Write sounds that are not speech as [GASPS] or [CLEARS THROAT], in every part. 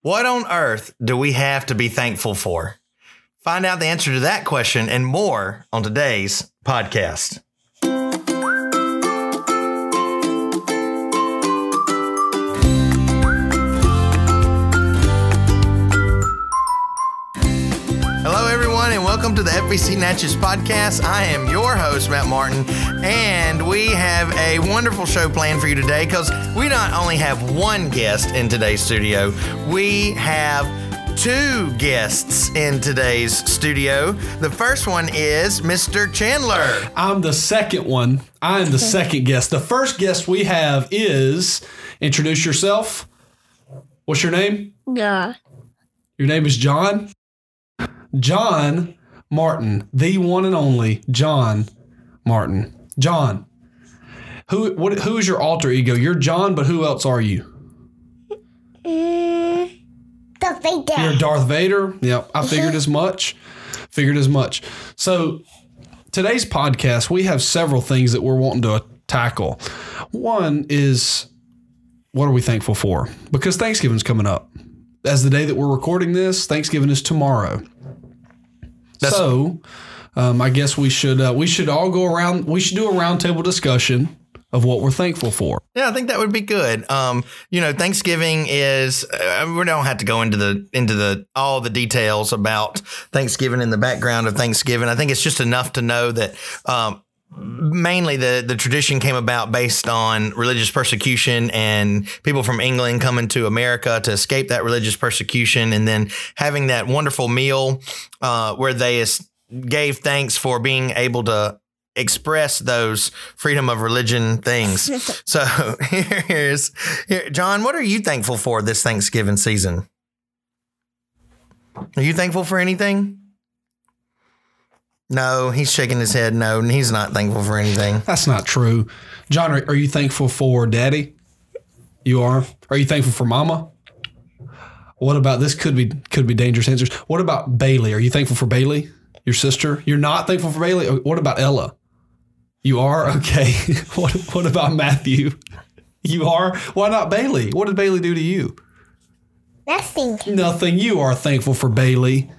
What on earth do we have to be thankful for? Find out the answer to that question and more on today's podcast. Welcome to the FBC Natchez podcast. I am your host, Matt Martin, and we have a wonderful show planned for you today because we not only have one guest in today's studio, we have two guests in today's studio. The first one is Mr. Chandler. I'm the second one. I'm the second guest. The first guest we have is introduce yourself. What's your name? Yeah. Your name is John. John Martin, the one and only John Martin. John. Who what who is your alter ego? You're John, but who else are you? Mm, the Vader. You're Darth Vader. Yep, I figured as much. Figured as much. So today's podcast, we have several things that we're wanting to tackle. One is what are we thankful for? Because Thanksgiving's coming up. As the day that we're recording this, Thanksgiving is tomorrow. That's- so, um, I guess we should uh, we should all go around. We should do a roundtable discussion of what we're thankful for. Yeah, I think that would be good. Um, you know, Thanksgiving is uh, we don't have to go into the into the all the details about Thanksgiving and the background of Thanksgiving. I think it's just enough to know that um, mainly the the tradition came about based on religious persecution and people from England coming to America to escape that religious persecution, and then having that wonderful meal uh, where they is, gave thanks for being able to express those freedom of religion things. [LAUGHS] so [LAUGHS] here's here, John. What are you thankful for this Thanksgiving season? Are you thankful for anything? No, he's shaking his head. No, he's not thankful for anything. That's not true. John, are, are you thankful for daddy? You are. Are you thankful for mama? What about this? Could be could be dangerous answers. What about Bailey? Are you thankful for Bailey, your sister? You're not thankful for Bailey. Oh, what about Ella? You are [LAUGHS] okay. what what about Matthew? You are. Why not Bailey? What did Bailey do to you? Nothing. Nothing. You are thankful for Bailey.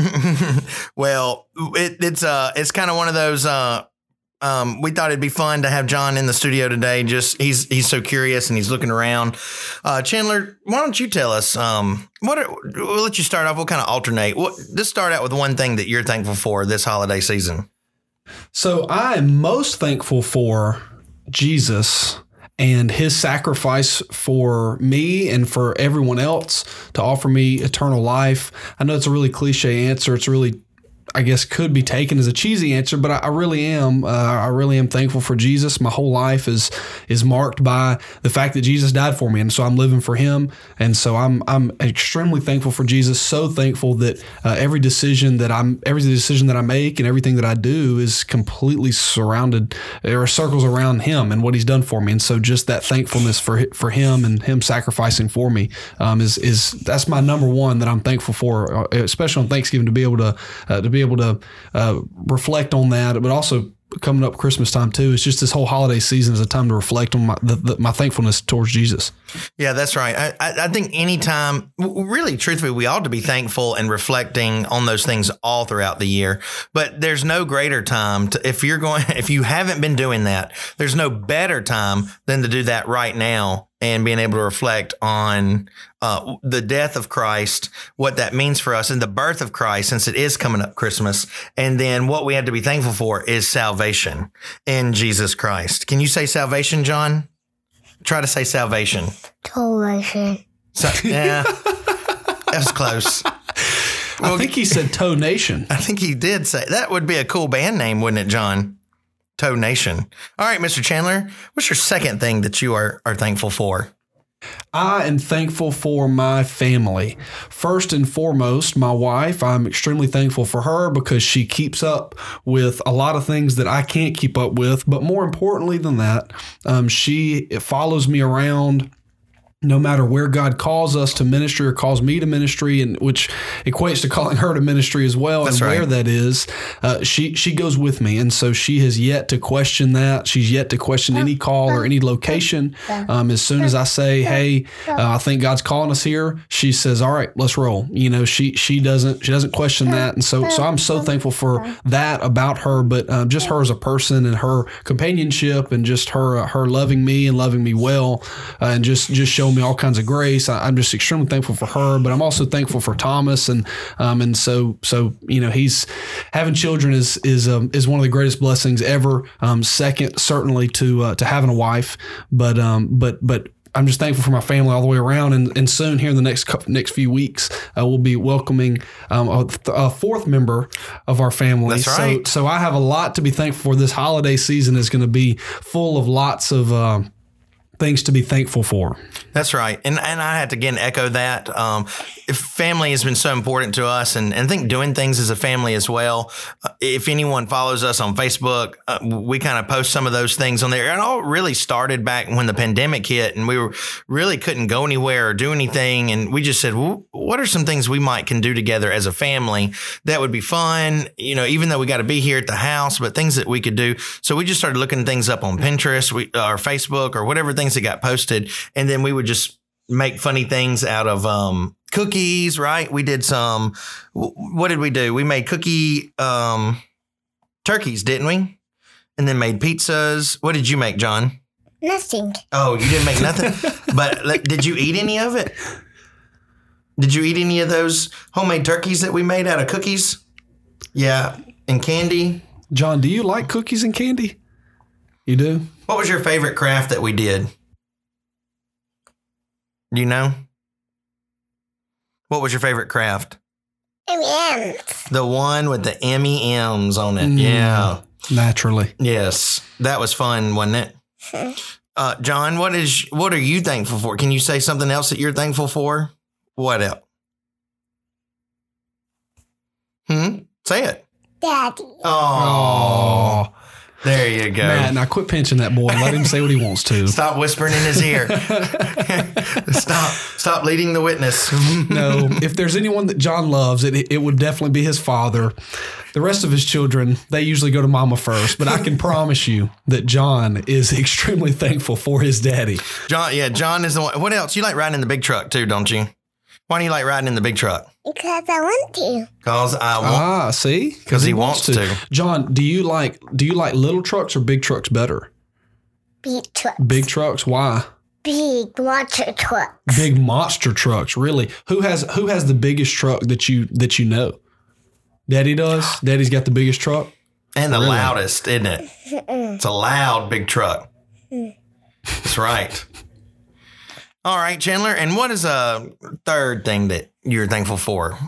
[LAUGHS] Well, it, it's uh, it's kind of one of those. Uh, um, we thought it'd be fun to have John in the studio today. Just he's he's so curious and he's looking around. Uh, Chandler, why don't you tell us? Um, what are, we'll let you start off. We'll kind of alternate. What, just start out with one thing that you're thankful for this holiday season. So I am most thankful for Jesus and his sacrifice for me and for everyone else to offer me eternal life. I know it's a really cliche answer. It's really I guess could be taken as a cheesy answer, but I, I really am. Uh, I really am thankful for Jesus. My whole life is is marked by the fact that Jesus died for me, and so I'm living for Him. And so I'm I'm extremely thankful for Jesus. So thankful that uh, every decision that I'm every decision that I make and everything that I do is completely surrounded or circles around Him and what He's done for me. And so just that thankfulness for for Him and Him sacrificing for me um, is is that's my number one that I'm thankful for, uh, especially on Thanksgiving to be able to uh, to be able to uh, reflect on that, but also coming up Christmas time too. It's just this whole holiday season is a time to reflect on my the, the, my thankfulness towards Jesus. Yeah, that's right. I, I, I think anytime, really, truthfully, we ought to be thankful and reflecting on those things all throughout the year. But there's no greater time to, if you're going, [LAUGHS] if you haven't been doing that, there's no better time than to do that right now and being able to reflect on uh, the death of Christ, what that means for us, and the birth of Christ, since it is coming up Christmas. And then what we have to be thankful for is salvation in Jesus Christ. Can you say salvation, John? Try to say salvation. Television. So, [LAUGHS] yeah, that was close. I think he said Toe Nation. I think he did say that would be a cool band name, wouldn't it, John? Toe Nation. All right, Mr. Chandler, what's your second thing that you are, are thankful for? I am thankful for my family. First and foremost, my wife. I'm extremely thankful for her because she keeps up with a lot of things that I can't keep up with. But more importantly than that, um, she follows me around no matter where God calls us to ministry or calls me to ministry, and which equates to calling her to ministry as well, That's and right. where that is, uh, she she goes with me, and so she has yet to question that. She's yet to question any call or any location. Um, as soon as I say, "Hey, uh, I think God's calling us here," she says, "All right, let's roll." You know, she she doesn't she doesn't question that, and so so I'm so thankful for that about her, but um, just her as a person and her companionship and just her uh, her loving me and loving me well, uh, and just just showing me all kinds of grace. I, I'm just extremely thankful for her, but I'm also thankful for Thomas and um, and so so you know he's having children is is um, is one of the greatest blessings ever. Um, second, certainly to uh, to having a wife, but um, but but. I'm just thankful for my family all the way around, and, and soon here in the next next few weeks, uh, we'll be welcoming um, a, th- a fourth member of our family. That's right. So, so I have a lot to be thankful for. This holiday season is going to be full of lots of uh, things to be thankful for. That's right. And and I had to again echo that. Um, family has been so important to us and, and I think doing things as a family as well. Uh, if anyone follows us on Facebook, uh, we kind of post some of those things on there. It all really started back when the pandemic hit and we were really couldn't go anywhere or do anything. And we just said, well, what are some things we might can do together as a family that would be fun? You know, even though we got to be here at the house, but things that we could do. So we just started looking things up on Pinterest we, or Facebook or whatever things that got posted. And then we would just make funny things out of um, cookies, right? We did some. What did we do? We made cookie um, turkeys, didn't we? And then made pizzas. What did you make, John? Nothing. Oh, you didn't make nothing. [LAUGHS] but like, did you eat any of it? Did you eat any of those homemade turkeys that we made out of cookies? Yeah, and candy. John, do you like cookies and candy? You do? What was your favorite craft that we did? Do you know? What was your favorite craft? M&M's. The one with the M E M's on it. Mm. Yeah. Naturally. Yes. That was fun, wasn't it? Uh, John, what is what are you thankful for? Can you say something else that you're thankful for? What else? Hmm? Say it. Daddy. Oh, there you go. Matt, now quit pinching that boy. And let him say what he wants to. [LAUGHS] Stop whispering in his ear. [LAUGHS] stop. Stop leading the witness. [LAUGHS] no, if there's anyone that John loves, it, it would definitely be his father. The rest of his children, they usually go to mama first, but I can promise you that John is extremely thankful for his daddy. John, yeah, John is the one. What else? You like riding in the big truck too, don't you? Why do you like riding in the big truck? Because I want to. Cause I want. To. Ah, see? 'Cause he wants to. John, do you like do you like little trucks or big trucks better? Big truck. Big trucks, why? Big water truck. Big monster trucks, really. Who has who has the biggest truck that you that you know? Daddy does. [GASPS] Daddy's got the biggest truck. and the Really? loudest, isn't it? It's a loud big truck. That's right. All right, Chandler. And what is a third thing that you're thankful for?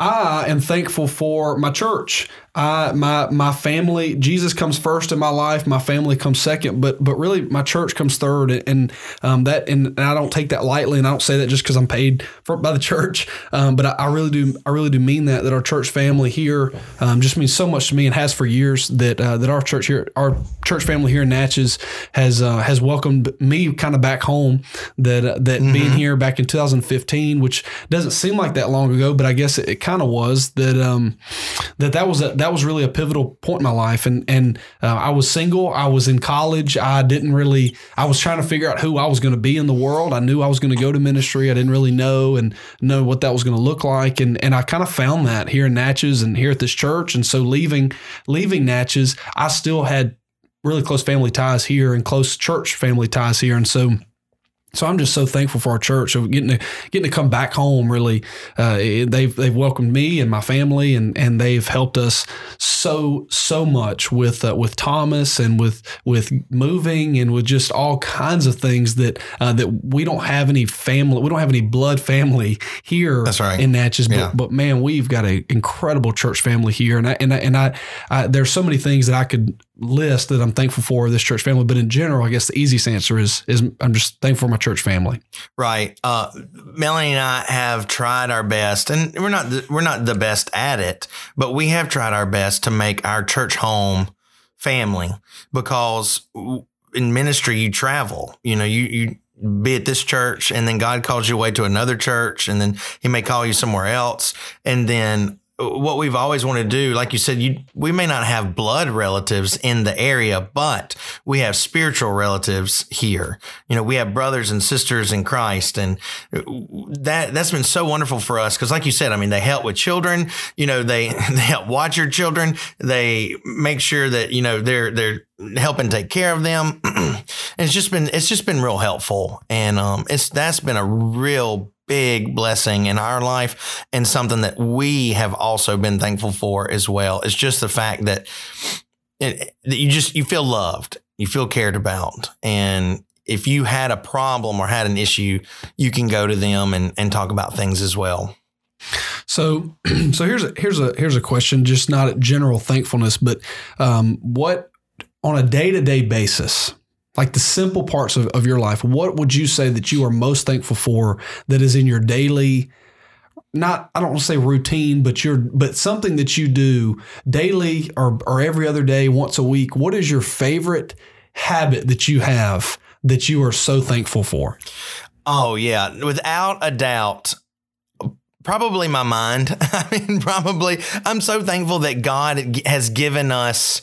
I am thankful for my church. I my my family. Jesus comes first in my life. My family comes second, but but really my church comes third. And um, that and, and I don't take that lightly. And I don't say that just because I'm paid for by the church. Um, but I, I really do. I really do mean that. That our church family here um, just means so much to me and has for years. That uh, that our church here, our church family here in Natchez has uh, has welcomed me kind of back home. That uh, that being here back in 2015, which doesn't seem like that long ago, but I guess it, it kind of was. That um that that was a, that was really a pivotal point in my life. And and uh, I was single. I was in college. I didn't really. I was trying to figure out who I was going to be in the world. I knew I was going to go to ministry. I didn't really know and know what that was going to look like. And and I kind of found that here in Natchez and here at this church. And so leaving leaving Natchez, I still had really close family ties here and close church family ties here. And so. So I'm just so thankful for our church of getting to getting to come back home. Really, uh, they've they've welcomed me and my family, and and they've helped us so so much with uh, with Thomas and with with moving and with just all kinds of things that uh, that we don't have any family, we don't have any blood family here. That's right. in Natchez, but Yeah. but man, we've got an incredible church family here, and I and I, and I, I there's so many things that I could list that I'm thankful for this church family. But in general, I guess the easiest answer is is I'm just thankful for my church family. Right. Uh, Melanie and I have tried our best, and we're not the, we're not the best at it, but we have tried our best to make our church home family because in ministry you travel. You know, you you be at this church and then God calls you away to another church and then he may call you somewhere else. And then what we've always wanted to do, like you said, you we may not have blood relatives in the area, but we have spiritual relatives here. You know, we have brothers and sisters in Christ, and that that's been so wonderful for us because, like you said, I mean, they help with children. You know, they [LAUGHS] they help watch your children. They make sure that you know they're they're helping take care of them. [CLEARS THROAT] it's just been it's just been real helpful, and um, it's that's been a real big blessing in our life and something that we have also been thankful for as well. It's just the fact that, it, that you just you feel loved, you feel cared about, and if you had a problem or had an issue, you can go to them and, and talk about things as well. So, [CLEARS THROAT] so here's a here's a here's a question, just not general thankfulness, but um, what on a day to day basis, like the simple parts of, of your life, what would you say that you are most thankful for that is in your daily not I don't want to say routine, but you're but something that you do daily or or every other day, once a week. What is your favorite habit that you have that you are so thankful for? Oh yeah, without a doubt. Probably my mind. [LAUGHS] I mean, probably. I'm so thankful that God has given us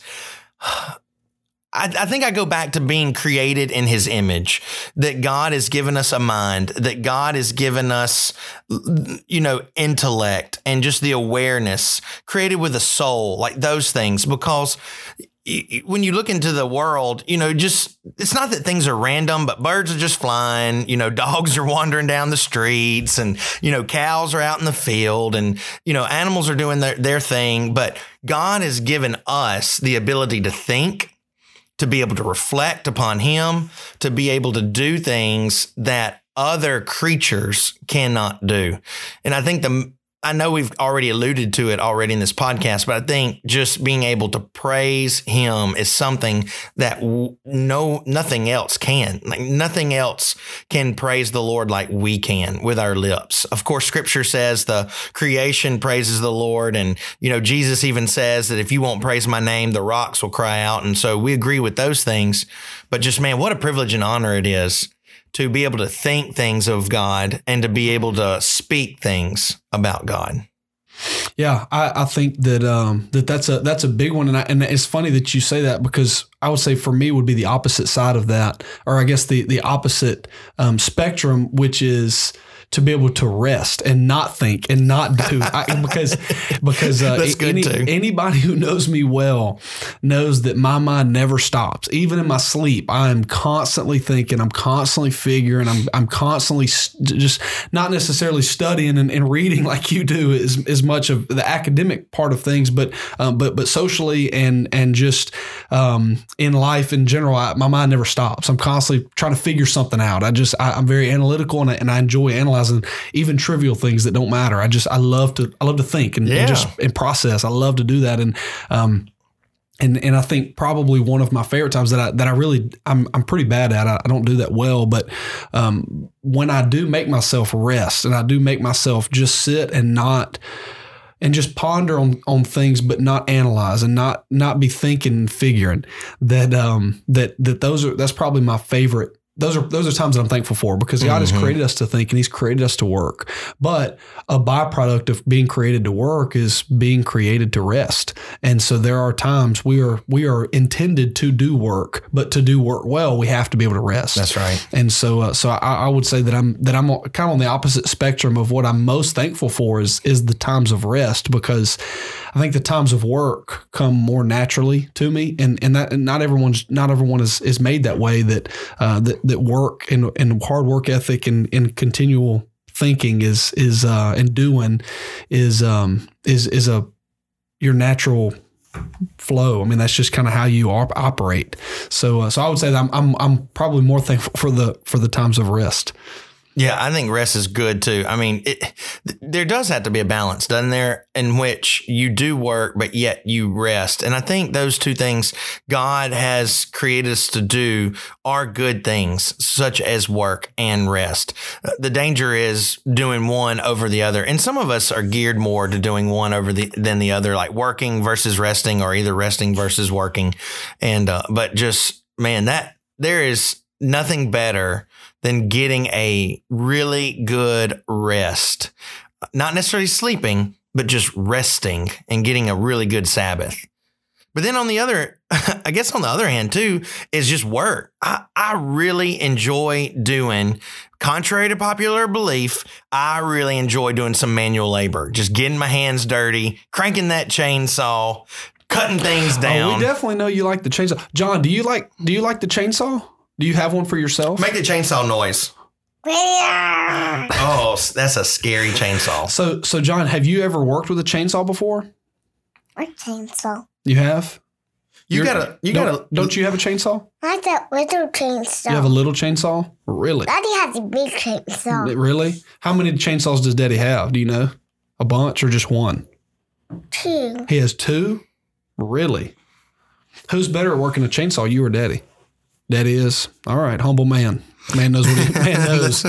I, I, think I go back to being created in his image, that God has given us a mind, that God has given us, you know, intellect and just the awareness created with a soul, like those things. Because when you look into the world, you know, just it's not that things are random, but birds are just flying, you know, [LAUGHS] dogs are wandering down the streets and, you know, cows are out in the field and, you know, animals are doing their, their thing. But God has given us the ability to think to be able to reflect upon Him, to be able to do things that other creatures cannot do. And I think the I know we've already alluded to it already in this podcast, but I think just being able to praise him is something that no nothing else can. Like nothing else can praise the Lord like we can with our lips. Of course, scripture says the creation praises the Lord and you know Jesus even says that if you won't praise my name, the rocks will cry out. And so we agree with those things. But just man, what a privilege and honor it is to be able to think things of God and to be able to speak things about God. Yeah, I, I think that um, that that's a that's a big one, and I, and it's funny that you say that because I would say for me would be the opposite side of that, or I guess the the opposite um, spectrum, which is to be able to rest and not think and not do. [LAUGHS] I, because because uh, any, anybody who knows me well knows that my mind never stops. Even in my sleep I am constantly thinking I'm constantly figuring I'm I'm constantly just not necessarily studying and, and reading [LAUGHS] like you do as, as much of the academic part of things but um, but but socially and and just um, in life in general I, my mind never stops. I'm constantly trying to figure something out. I just I, am very analytical and I, and I enjoy analyzing and even trivial things that don't matter. I just I love to I love to think and, yeah. and just and process. I love to do that and um and and I think probably one of my favorite times that I that I really I'm I'm pretty bad at. I, I don't do that well, but um, when I do make myself rest and I do make myself just sit and not and just ponder on on things, but not analyze and not not be thinking and figuring that um that that those are that's probably my favorite those are those are times that I'm thankful for because God mm-hmm. has created us to think and He's created us to work. But a byproduct of being created to work is being created to rest. And so there are times we are we are intended to do work, but to do work well, we have to be able to rest. That's right. And so uh, so I, I, would say that I'm that I'm kind of on the opposite spectrum of what I'm most thankful for is is the times of rest because I think the times of work come more naturally to me, and and that and not everyone's not everyone is is made that way. That uh, that that work and and hard work ethic and and continual thinking is is uh, and doing is um is is a your natural flow. I mean, that's just kind of how you op- operate. So, uh, so I would say that I'm, I'm, I'm probably more thankful for the, for the times of rest. Yeah, I think rest is good too. I mean, it, there does have to be a balance, doesn't there, in which you do work, but yet you rest. And I think those two things God has created us to do are good things, such as work and rest. The danger is doing one over the other. And some of us are geared more to doing one over the than the other, like working versus resting, or either resting versus working. And uh, but just man, that there is nothing better than getting a really good rest. Not necessarily sleeping, but just resting and getting a really good Sabbath. But then on the other, [LAUGHS] I guess on the other hand too, is just work. I, I really enjoy doing, contrary to popular belief, I really enjoy doing some manual labor, just getting my hands dirty, cranking that chainsaw, cutting things Oh, down. we definitely know you like the chainsaw. John, do you like do you like the chainsaw? Do you have one for yourself? Make the chainsaw noise. Oh, that's a scary chainsaw. So so John, have you ever worked with a chainsaw before? A chainsaw? You have? You You're- gotta, you don't, gotta, don't you have a chainsaw? Not that little chainsaw. You have a little chainsaw? Really? Daddy has a big chainsaw. Really? How many chainsaws does Daddy have? Do you know? A bunch or just one? Two. He has two? Really? Who's better at working a chainsaw, you or Daddy? Daddy is. All right, humble man. Man knows what he [LAUGHS] man knows.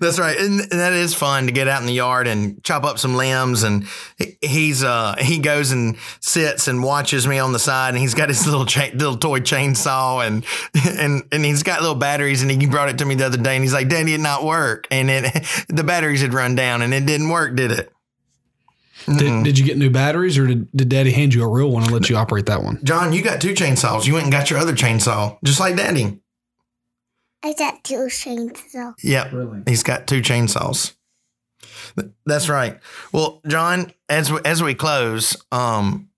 That's right, and and that is fun to get out in the yard and chop up some limbs. And he's uh he goes and sits and watches me on the side, and he's got his little cha- little toy chainsaw, and [LAUGHS] and and he's got little batteries. And he brought it to me the other day, and he's like, "Daddy, it not work." And it [LAUGHS] the batteries had run down, and it didn't work, did it? Did, did you get new batteries or did, did Daddy hand you a real one and let you operate that one? John, you got two chainsaws. You went and got your other chainsaw, just like Daddy. I got two chainsaw. Yep. Really? He's got two chainsaws. That's right. Well, John, as we, as we close, um,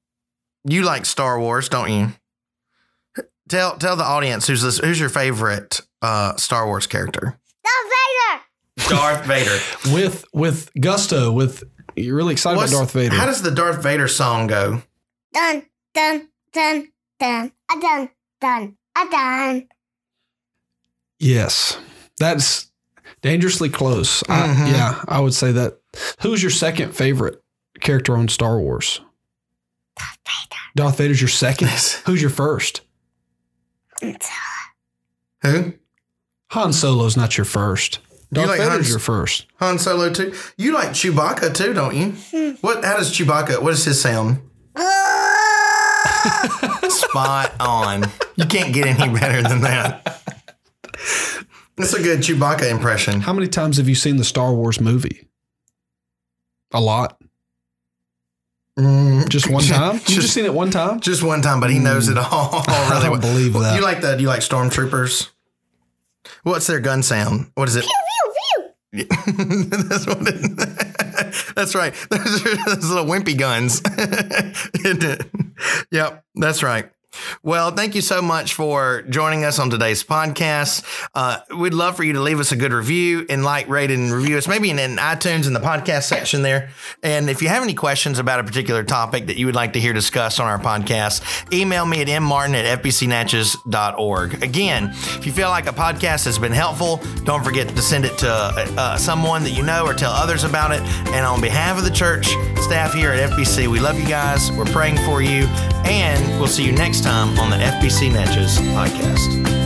you like Star Wars, don't you? Tell tell the audience who's this, who's your favorite uh, Star Wars character? Darth Vader! Darth Vader. With with gusto, with you're really excited What's- about Darth Vader. How does the Darth Vader song go? Dun, dun, dun, dun. A dun, dun, a dun. yes. That's dangerously close. Mhm. I, yeah, I would say that. Who's your second favorite character on Star Wars? Darth Vader. Darth Vader's your second. Who's your first? It's Who? Han Solo's not your first. Darth like Vader's Han's- your first. Han Solo too. You like Chewbacca too, don't you? What? How does Chewbacca? What is his sound? [LAUGHS] Spot on. You can't get any better than that. That's a good Chewbacca impression. How many times have you seen the Star Wars movie? A lot. Mm, Just one time? [LAUGHS] you Just- just seen it one time? just one time, but he knows it all. [LAUGHS] I really don't well. believe that. You like that? You like stormtroopers? What's their gun sound? What is it? [LAUGHS] that's what it, [LAUGHS] That's right. [LAUGHS] Those are those little wimpy guns. Yep, that's right. Well, thank you so much for joining us on today's podcast. Uh, we'd love for you to leave us a good review and like, rate, and review us, maybe in, in iTunes in the podcast section there. And if you have any questions about a particular topic that you would like to hear discussed on our podcast, email me at mmartin at fbcnatchez.org. Again, if you feel like a podcast has been helpful, don't forget to send it to uh, someone that you know or tell others about it. And on behalf of the church staff here at FBC, we love you guys. We're praying for you. And we'll see you next time on the FBC Natchez podcast.